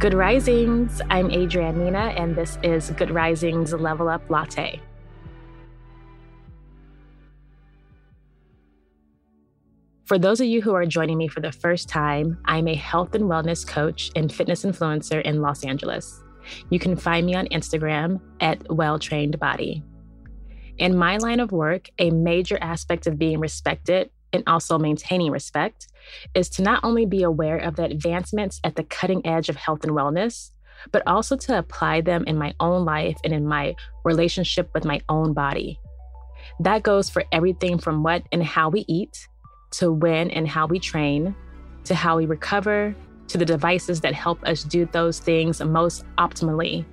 Good Risings. I'm Adrianne Nina, and this is Good Risings Level Up Latte. For those of you who are joining me for the first time, I'm a health and wellness coach and fitness influencer in Los Angeles. You can find me on Instagram at Well Trained Body. In my line of work, a major aspect of being respected and also maintaining respect is to not only be aware of the advancements at the cutting edge of health and wellness, but also to apply them in my own life and in my relationship with my own body. That goes for everything from what and how we eat, to when and how we train, to how we recover, to the devices that help us do those things most optimally.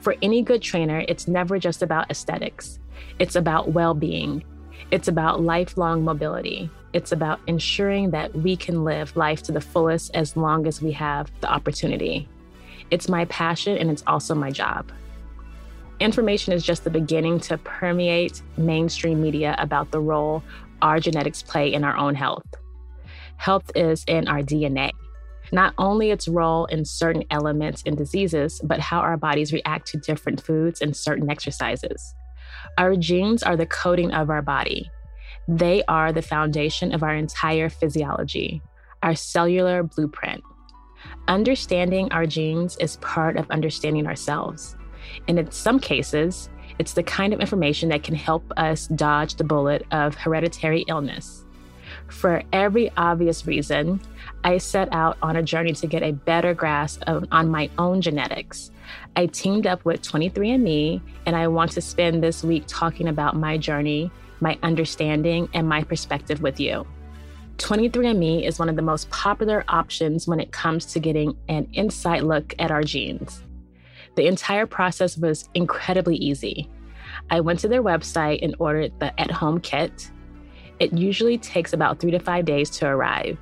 For any good trainer, it's never just about aesthetics, it's about well being it's about lifelong mobility. It's about ensuring that we can live life to the fullest as long as we have the opportunity. It's my passion and it's also my job. Information is just the beginning to permeate mainstream media about the role our genetics play in our own health. Health is in our DNA. Not only its role in certain elements and diseases, but how our bodies react to different foods and certain exercises. Our genes are the coding of our body. They are the foundation of our entire physiology, our cellular blueprint. Understanding our genes is part of understanding ourselves. And in some cases, it's the kind of information that can help us dodge the bullet of hereditary illness. For every obvious reason, I set out on a journey to get a better grasp of, on my own genetics. I teamed up with 23andMe, and I want to spend this week talking about my journey, my understanding, and my perspective with you. 23andMe is one of the most popular options when it comes to getting an inside look at our genes. The entire process was incredibly easy. I went to their website and ordered the at home kit. It usually takes about three to five days to arrive.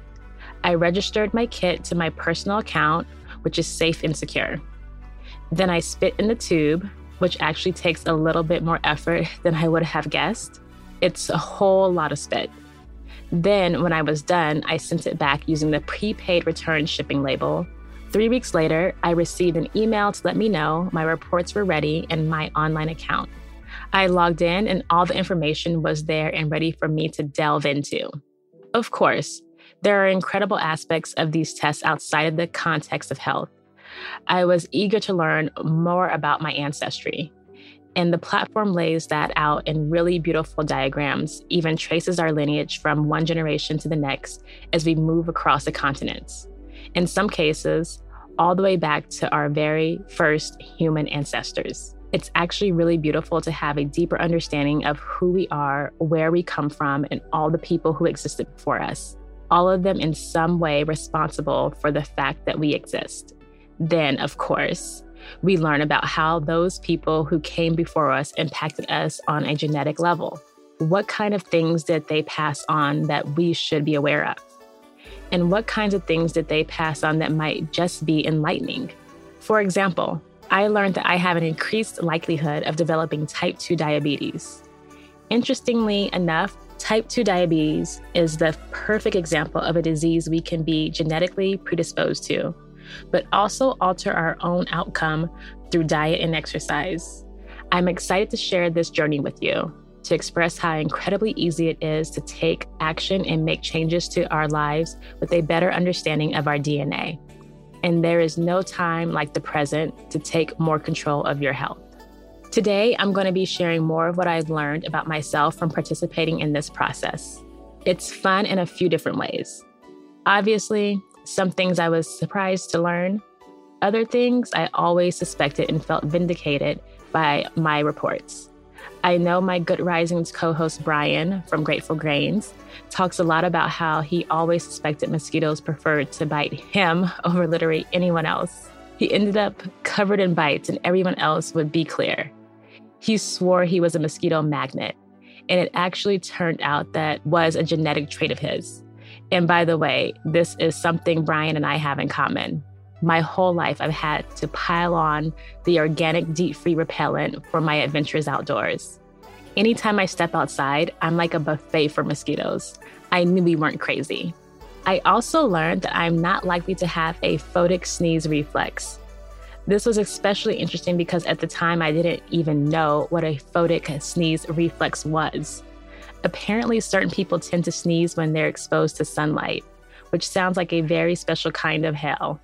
I registered my kit to my personal account, which is safe and secure. Then I spit in the tube, which actually takes a little bit more effort than I would have guessed. It's a whole lot of spit. Then, when I was done, I sent it back using the prepaid return shipping label. Three weeks later, I received an email to let me know my reports were ready in my online account. I logged in, and all the information was there and ready for me to delve into. Of course, there are incredible aspects of these tests outside of the context of health. I was eager to learn more about my ancestry. And the platform lays that out in really beautiful diagrams, even traces our lineage from one generation to the next as we move across the continents. In some cases, all the way back to our very first human ancestors. It's actually really beautiful to have a deeper understanding of who we are, where we come from, and all the people who existed before us all of them in some way responsible for the fact that we exist. Then, of course, we learn about how those people who came before us impacted us on a genetic level. What kind of things did they pass on that we should be aware of? And what kinds of things did they pass on that might just be enlightening? For example, I learned that I have an increased likelihood of developing type 2 diabetes. Interestingly enough, Type 2 diabetes is the perfect example of a disease we can be genetically predisposed to, but also alter our own outcome through diet and exercise. I'm excited to share this journey with you, to express how incredibly easy it is to take action and make changes to our lives with a better understanding of our DNA. And there is no time like the present to take more control of your health. Today, I'm going to be sharing more of what I've learned about myself from participating in this process. It's fun in a few different ways. Obviously, some things I was surprised to learn, other things I always suspected and felt vindicated by my reports. I know my Good Risings co host Brian from Grateful Grains talks a lot about how he always suspected mosquitoes preferred to bite him over literally anyone else. He ended up covered in bites, and everyone else would be clear. He swore he was a mosquito magnet, and it actually turned out that was a genetic trait of his. And by the way, this is something Brian and I have in common. My whole life, I've had to pile on the organic DEET free repellent for my adventures outdoors. Anytime I step outside, I'm like a buffet for mosquitoes. I knew we weren't crazy. I also learned that I'm not likely to have a photic sneeze reflex. This was especially interesting because at the time I didn't even know what a photic sneeze reflex was. Apparently, certain people tend to sneeze when they're exposed to sunlight, which sounds like a very special kind of hell.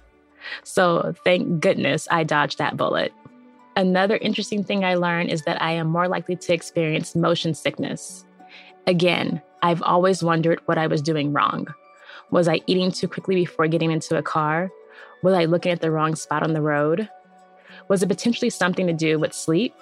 So, thank goodness I dodged that bullet. Another interesting thing I learned is that I am more likely to experience motion sickness. Again, I've always wondered what I was doing wrong. Was I eating too quickly before getting into a car? Was I looking at the wrong spot on the road? Was it potentially something to do with sleep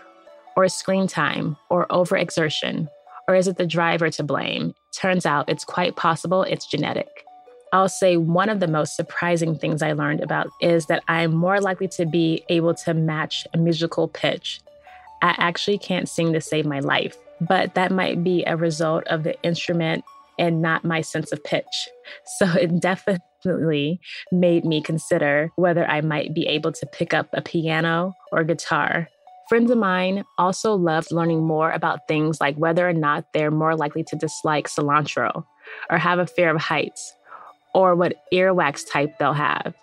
or screen time or overexertion? Or is it the driver to blame? Turns out it's quite possible it's genetic. I'll say one of the most surprising things I learned about is that I'm more likely to be able to match a musical pitch. I actually can't sing to save my life, but that might be a result of the instrument and not my sense of pitch. So it definitely made me consider whether I might be able to pick up a piano or guitar. Friends of mine also loved learning more about things like whether or not they're more likely to dislike cilantro or have a fear of heights or what earwax type they'll have,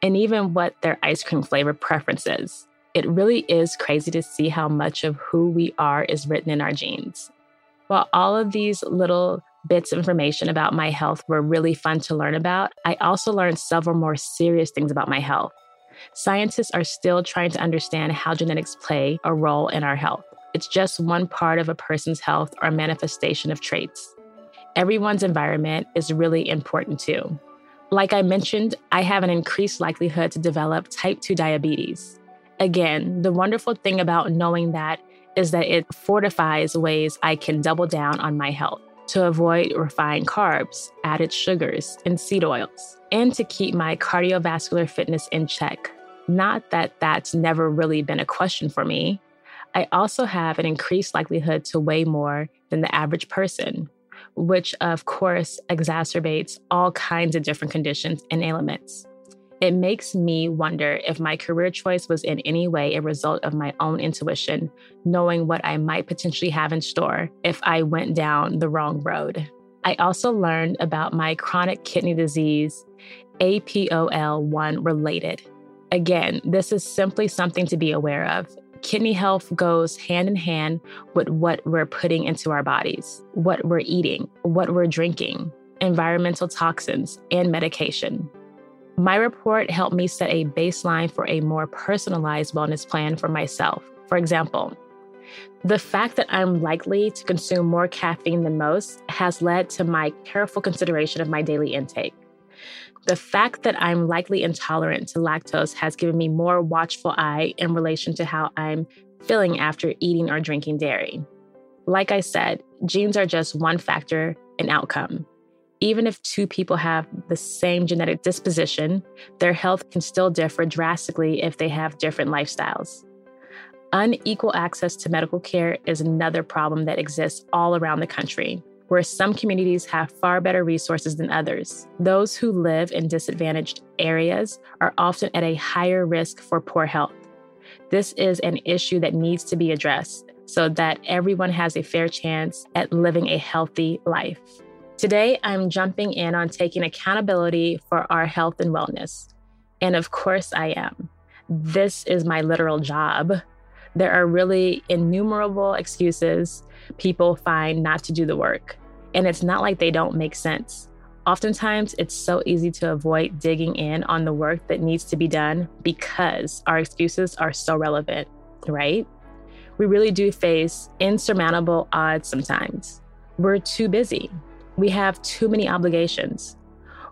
and even what their ice cream flavor preference is. It really is crazy to see how much of who we are is written in our genes. While all of these little bits of information about my health were really fun to learn about, I also learned several more serious things about my health. Scientists are still trying to understand how genetics play a role in our health. It's just one part of a person's health or manifestation of traits everyone's environment is really important too. Like I mentioned, I have an increased likelihood to develop type 2 diabetes. Again, the wonderful thing about knowing that is that it fortifies ways I can double down on my health to avoid refined carbs, added sugars, and seed oils, and to keep my cardiovascular fitness in check. Not that that's never really been a question for me. I also have an increased likelihood to weigh more than the average person, which of course exacerbates all kinds of different conditions and ailments. It makes me wonder if my career choice was in any way a result of my own intuition, knowing what I might potentially have in store if I went down the wrong road. I also learned about my chronic kidney disease, APOL1 related. Again, this is simply something to be aware of kidney health goes hand in hand with what we're putting into our bodies, what we're eating, what we're drinking, environmental toxins, and medication. My report helped me set a baseline for a more personalized wellness plan for myself. For example, the fact that I'm likely to consume more caffeine than most has led to my careful consideration of my daily intake. The fact that I'm likely intolerant to lactose has given me more watchful eye in relation to how I'm feeling after eating or drinking dairy. Like I said, genes are just one factor in outcome. Even if two people have the same genetic disposition, their health can still differ drastically if they have different lifestyles. Unequal access to medical care is another problem that exists all around the country where some communities have far better resources than others. Those who live in disadvantaged areas are often at a higher risk for poor health. This is an issue that needs to be addressed so that everyone has a fair chance at living a healthy life. Today, I'm jumping in on taking accountability for our health and wellness. And of course, I am. This is my literal job. There are really innumerable excuses people find not to do the work. And it's not like they don't make sense. Oftentimes, it's so easy to avoid digging in on the work that needs to be done because our excuses are so relevant, right? We really do face insurmountable odds sometimes. We're too busy. We have too many obligations.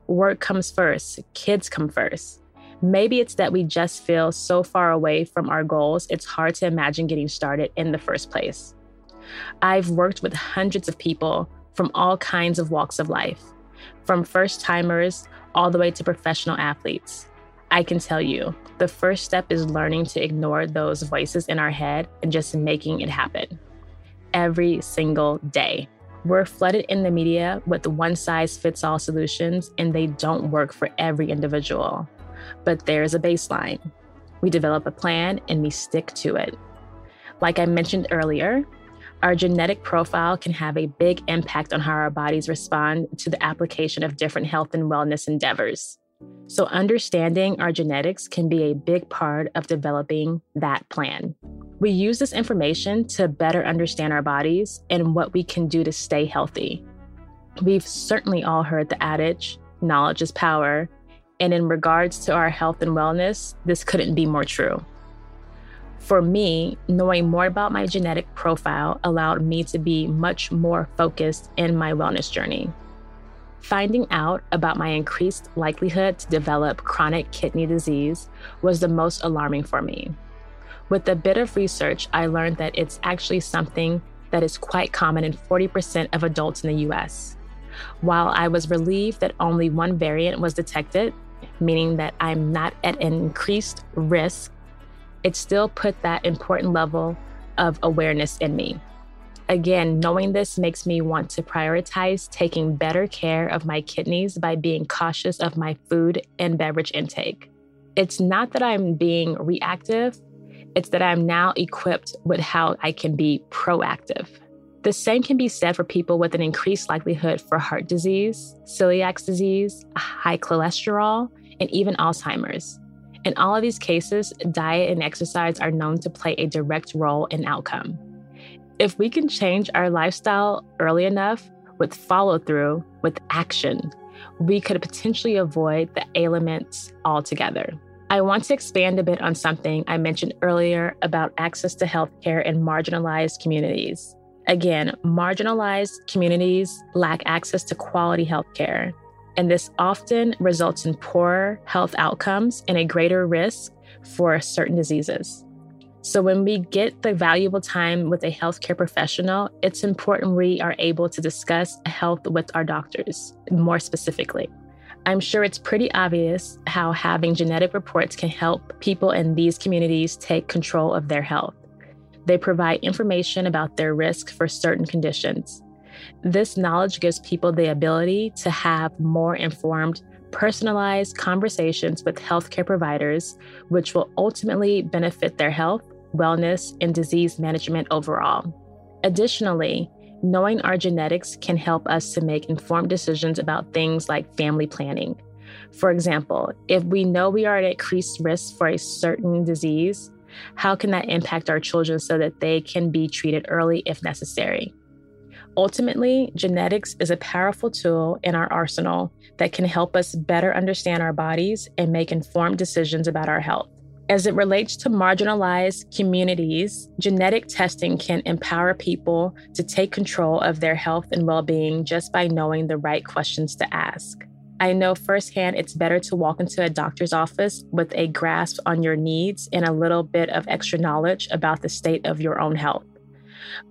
Work comes first, kids come first. Maybe it's that we just feel so far away from our goals, it's hard to imagine getting started in the first place. I've worked with hundreds of people from all kinds of walks of life, from first timers all the way to professional athletes. I can tell you, the first step is learning to ignore those voices in our head and just making it happen. Every single day. We're flooded in the media with one size fits all solutions, and they don't work for every individual. But there's a baseline. We develop a plan and we stick to it. Like I mentioned earlier, our genetic profile can have a big impact on how our bodies respond to the application of different health and wellness endeavors. So, understanding our genetics can be a big part of developing that plan. We use this information to better understand our bodies and what we can do to stay healthy. We've certainly all heard the adage knowledge is power. And in regards to our health and wellness, this couldn't be more true. For me, knowing more about my genetic profile allowed me to be much more focused in my wellness journey. Finding out about my increased likelihood to develop chronic kidney disease was the most alarming for me. With a bit of research, I learned that it's actually something that is quite common in 40% of adults in the US. While I was relieved that only one variant was detected, meaning that I'm not at an increased risk, it still put that important level of awareness in me. Again, knowing this makes me want to prioritize taking better care of my kidneys by being cautious of my food and beverage intake. It's not that I'm being reactive, it's that I'm now equipped with how I can be proactive. The same can be said for people with an increased likelihood for heart disease, celiac disease, high cholesterol, and even Alzheimer's. In all of these cases, diet and exercise are known to play a direct role in outcome. If we can change our lifestyle early enough with follow through, with action, we could potentially avoid the ailments altogether. I want to expand a bit on something I mentioned earlier about access to healthcare in marginalized communities. Again, marginalized communities lack access to quality healthcare, and this often results in poorer health outcomes and a greater risk for certain diseases. So, when we get the valuable time with a healthcare professional, it's important we are able to discuss health with our doctors more specifically. I'm sure it's pretty obvious how having genetic reports can help people in these communities take control of their health. They provide information about their risk for certain conditions. This knowledge gives people the ability to have more informed personalized conversations with healthcare providers, which will ultimately benefit their health wellness, and disease management overall. Additionally, knowing our genetics can help us to make informed decisions about things like family planning. For example, if we know we are at increased risk for a certain disease, how can that impact our children so that they can be treated early if necessary? Ultimately, genetics is a powerful tool in our arsenal that can help us better understand our bodies and make informed decisions about our health. As it relates to marginalized communities, genetic testing can empower people to take control of their health and well being just by knowing the right questions to ask. I know firsthand it's better to walk into a doctor's office with a grasp on your needs and a little bit of extra knowledge about the state of your own health.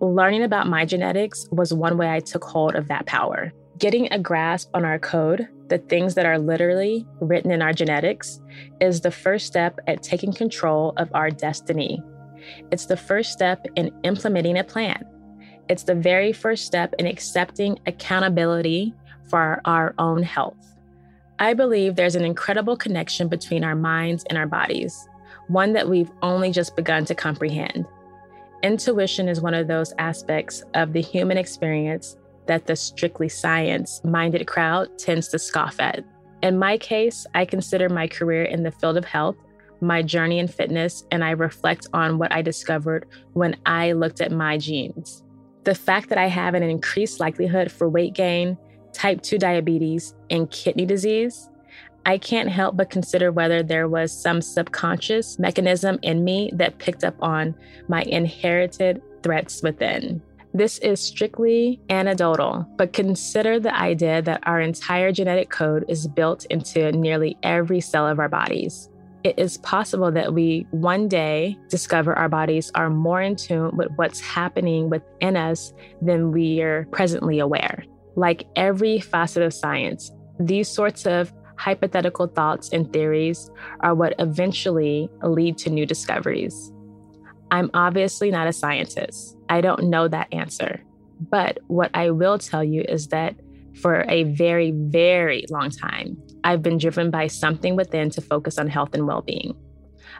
Learning about my genetics was one way I took hold of that power. Getting a grasp on our code, the things that are literally written in our genetics, is the first step at taking control of our destiny. It's the first step in implementing a plan. It's the very first step in accepting accountability for our own health. I believe there's an incredible connection between our minds and our bodies, one that we've only just begun to comprehend. Intuition is one of those aspects of the human experience that the strictly science minded crowd tends to scoff at. In my case, I consider my career in the field of health, my journey in fitness, and I reflect on what I discovered when I looked at my genes. The fact that I have an increased likelihood for weight gain, type 2 diabetes, and kidney disease, I can't help but consider whether there was some subconscious mechanism in me that picked up on my inherited threats within. This is strictly anecdotal, but consider the idea that our entire genetic code is built into nearly every cell of our bodies. it is possible that we one day discover our bodies are more in tune with what's happening within us than we are presently aware. Like every facet of science, these sorts of hypothetical thoughts and theories are what eventually lead to new discoveries. I'm obviously not a scientist. I don't know that answer. But what I will tell you is that for a very, very long time, I've been driven by something within to focus on health and well being.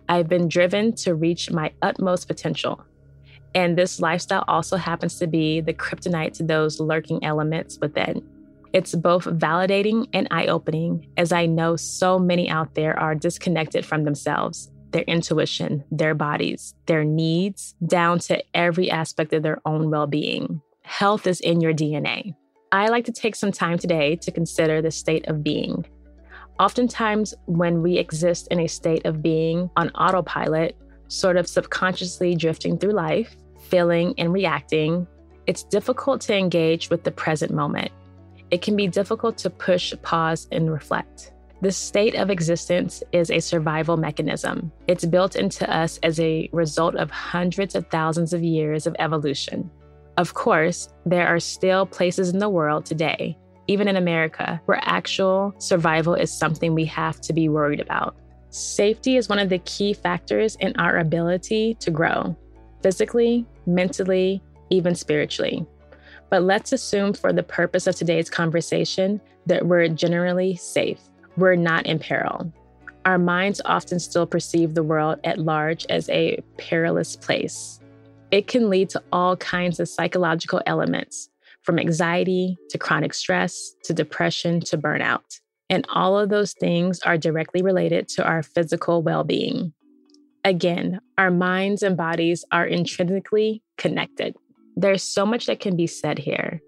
I've been driven to reach my utmost potential. And this lifestyle also happens to be the kryptonite to those lurking elements within. It's both validating and eye opening, as I know so many out there are disconnected from themselves, their intuition, their bodies, their needs, down to every aspect of their own well being. Health is in your DNA. I like to take some time today to consider the state of being. Oftentimes, when we exist in a state of being on autopilot, sort of subconsciously drifting through life, feeling and reacting, it's difficult to engage with the present moment it can be difficult to push, pause, and reflect. This state of existence is a survival mechanism. It's built into us as a result of hundreds of thousands of years of evolution. Of course, there are still places in the world today, even in America, where actual survival is something we have to be worried about. Safety is one of the key factors in our ability to grow physically, mentally, even spiritually. But let's assume, for the purpose of today's conversation, that we're generally safe. We're not in peril. Our minds often still perceive the world at large as a perilous place. It can lead to all kinds of psychological elements, from anxiety to chronic stress to depression to burnout. And all of those things are directly related to our physical well being. Again, our minds and bodies are intrinsically connected. There's so much that can be said here.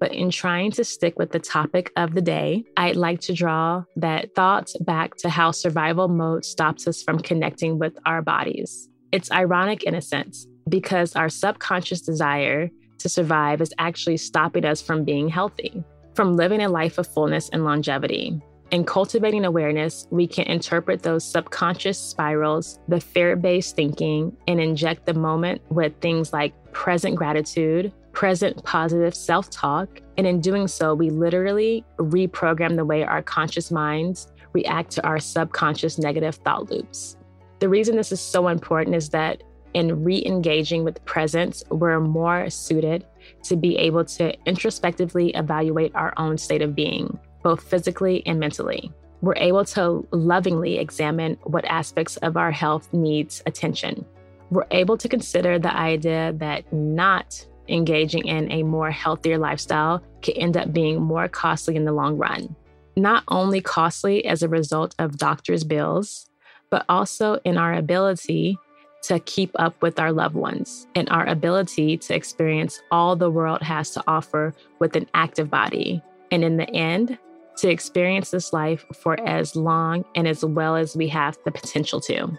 But in trying to stick with the topic of the day, I'd like to draw that thought back to how survival mode stops us from connecting with our bodies. It's ironic in a sense, because our subconscious desire to survive is actually stopping us from being healthy, from living a life of fullness and longevity. In cultivating awareness, we can interpret those subconscious spirals, the fear based thinking, and inject the moment with things like present gratitude, present positive self talk. And in doing so, we literally reprogram the way our conscious minds react to our subconscious negative thought loops. The reason this is so important is that in re engaging with presence, we're more suited to be able to introspectively evaluate our own state of being both physically and mentally. We're able to lovingly examine what aspects of our health needs attention. We're able to consider the idea that not engaging in a more healthier lifestyle can end up being more costly in the long run. Not only costly as a result of doctors' bills, but also in our ability to keep up with our loved ones and our ability to experience all the world has to offer with an active body. And in the end, to experience this life for as long and as well as we have the potential to.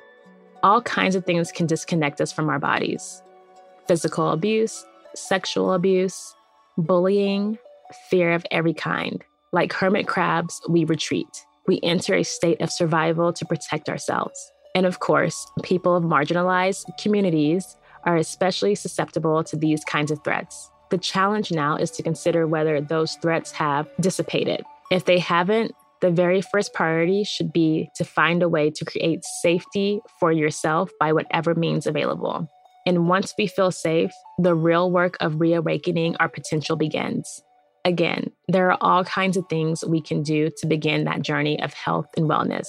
All kinds of things can disconnect us from our bodies physical abuse, sexual abuse, bullying, fear of every kind. Like hermit crabs, we retreat. We enter a state of survival to protect ourselves. And of course, people of marginalized communities are especially susceptible to these kinds of threats. The challenge now is to consider whether those threats have dissipated if they haven't, the very first priority should be to find a way to create safety for yourself by whatever means available. And once we feel safe, the real work of reawakening our potential begins. Again, there are all kinds of things we can do to begin that journey of health and wellness.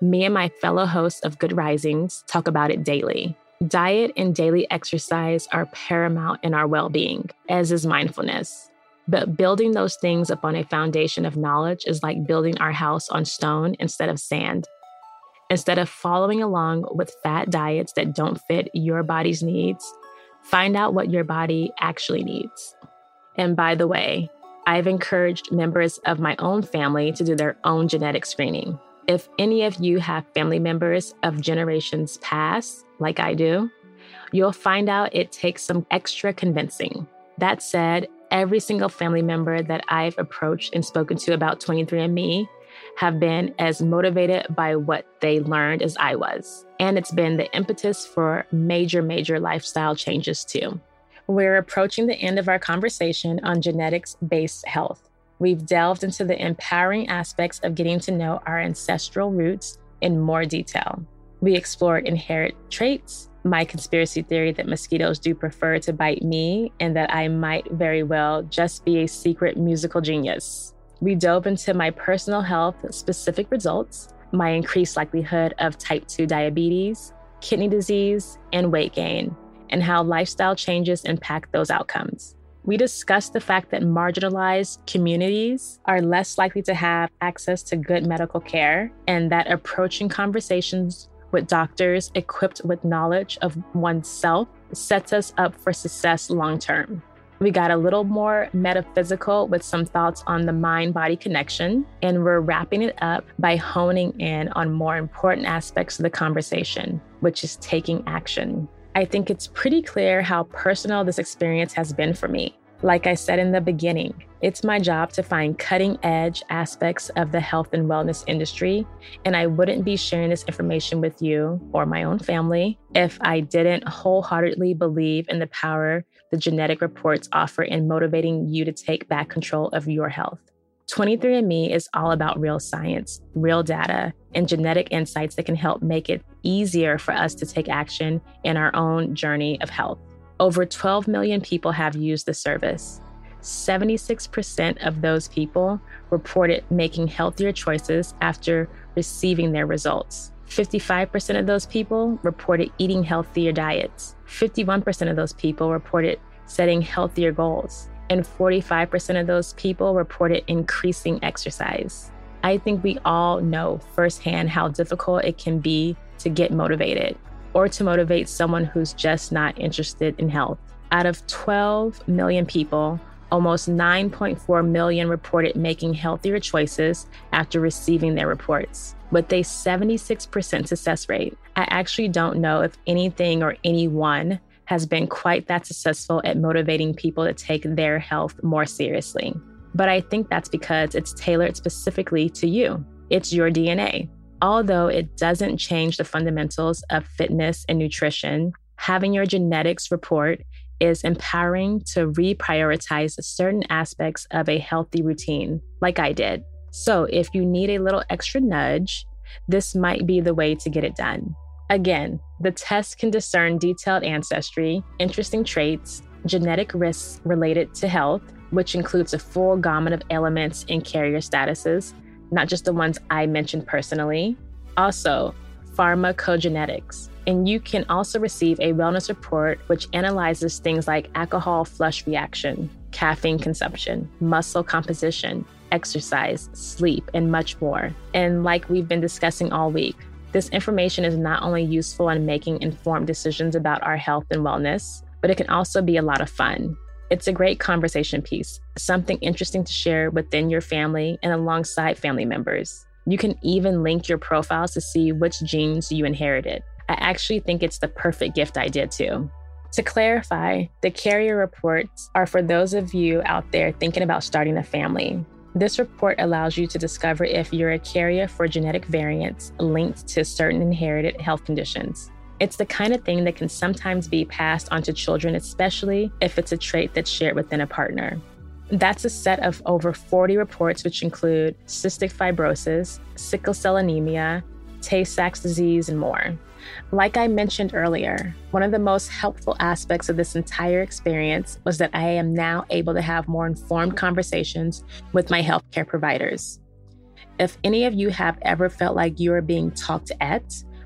Me and my fellow hosts of Good Risings talk about it daily. Diet and daily exercise are paramount in our well being, as is mindfulness. But building those things upon a foundation of knowledge is like building our house on stone instead of sand. Instead of following along with fat diets that don't fit your body's needs, find out what your body actually needs. And by the way, I've encouraged members of my own family to do their own genetic screening. If any of you have family members of generations past, like I do, you'll find out it takes some extra convincing. That said, every single family member that I've approached and spoken to about 23andMe have been as motivated by what they learned as I was. And it's been the impetus for major, major lifestyle changes too. We're approaching the end of our conversation on genetics based health. We've delved into the empowering aspects of getting to know our ancestral roots in more detail. We explored inherent traits, my conspiracy theory that mosquitoes do prefer to bite me, and that I might very well just be a secret musical genius. We dove into my personal health specific results, my increased likelihood of type 2 diabetes, kidney disease, and weight gain, and how lifestyle changes impact those outcomes. We discussed the fact that marginalized communities are less likely to have access to good medical care, and that approaching conversations with doctors equipped with knowledge of oneself sets us up for success long term. We got a little more metaphysical with some thoughts on the mind body connection, and we're wrapping it up by honing in on more important aspects of the conversation, which is taking action. I think it's pretty clear how personal this experience has been for me. Like I said in the beginning, it's my job to find cutting edge aspects of the health and wellness industry, and I wouldn't be sharing this information with you or my own family if I didn't wholeheartedly believe in the power the genetic reports offer in motivating you to take back control of your health. 23andMe is all about real science, real data, and genetic insights that can help make it easier for us to take action in our own journey of health. Over 12 million people have used the service. 76% of those people reported making healthier choices after receiving their results. 55% of those people reported eating healthier diets. 51% of those people reported setting healthier goals and 45% of those people reported increasing exercise. I think we all know firsthand how difficult it can be to get motivated or to motivate someone who's just not interested in health. Out of 12 million people, almost 9.4 million reported making healthier choices after receiving their reports, with a 76% success rate. I actually don't know if anything or anyone has been quite that successful at motivating people to take their health more seriously. But I think that's because it's tailored specifically to you. It's your DNA. Although it doesn't change the fundamentals of fitness and nutrition, having your genetics report is empowering to reprioritize certain aspects of a healthy routine, like I did. So, if you need a little extra nudge, this might be the way to get it done. Again, the test can discern detailed ancestry, interesting traits, genetic risks related to health, which includes a full gamut of elements and carrier statuses, not just the ones I mentioned personally. Also, pharmacogenetics. And you can also receive a wellness report which analyzes things like alcohol flush reaction, caffeine consumption, muscle composition, exercise, sleep, and much more. And like we've been discussing all week, this information is not only useful in making informed decisions about our health and wellness, but it can also be a lot of fun. It's a great conversation piece, something interesting to share within your family and alongside family members. You can even link your profiles to see which genes you inherited. I actually think it's the perfect gift idea, too. To clarify, the carrier reports are for those of you out there thinking about starting a family. This report allows you to discover if you're a carrier for genetic variants linked to certain inherited health conditions. It's the kind of thing that can sometimes be passed on to children, especially if it's a trait that's shared within a partner. That's a set of over 40 reports, which include cystic fibrosis, sickle cell anemia, Tay Sachs disease, and more. Like I mentioned earlier, one of the most helpful aspects of this entire experience was that I am now able to have more informed conversations with my healthcare providers. If any of you have ever felt like you are being talked at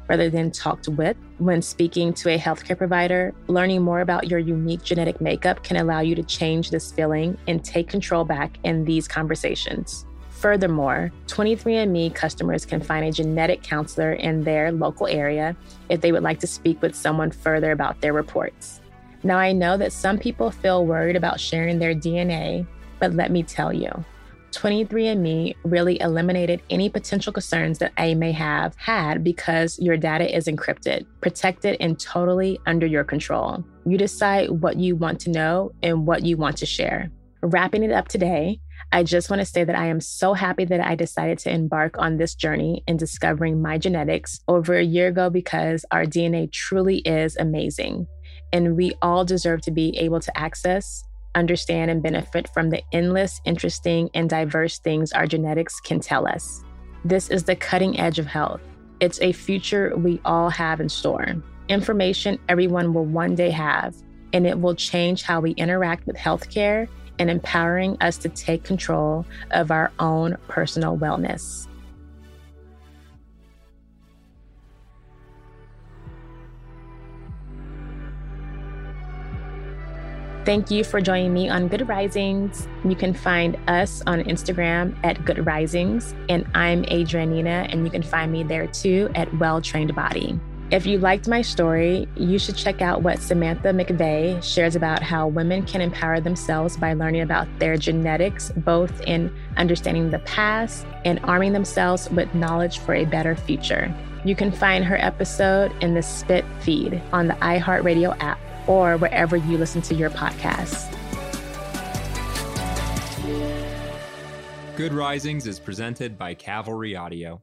rather than talked with when speaking to a healthcare provider, learning more about your unique genetic makeup can allow you to change this feeling and take control back in these conversations. Furthermore, 23andMe customers can find a genetic counselor in their local area if they would like to speak with someone further about their reports. Now, I know that some people feel worried about sharing their DNA, but let me tell you, 23andMe really eliminated any potential concerns that I may have had because your data is encrypted, protected, and totally under your control. You decide what you want to know and what you want to share. Wrapping it up today, I just want to say that I am so happy that I decided to embark on this journey in discovering my genetics over a year ago because our DNA truly is amazing. And we all deserve to be able to access, understand, and benefit from the endless, interesting, and diverse things our genetics can tell us. This is the cutting edge of health. It's a future we all have in store. Information everyone will one day have, and it will change how we interact with healthcare and empowering us to take control of our own personal wellness. Thank you for joining me on Good Risings. You can find us on Instagram at Good Risings, and I'm Adrianne Nina, and you can find me there too at Well Trained Body. If you liked my story, you should check out what Samantha McVeigh shares about how women can empower themselves by learning about their genetics, both in understanding the past and arming themselves with knowledge for a better future. You can find her episode in the Spit feed on the iHeartRadio app or wherever you listen to your podcasts. Good Risings is presented by Cavalry Audio.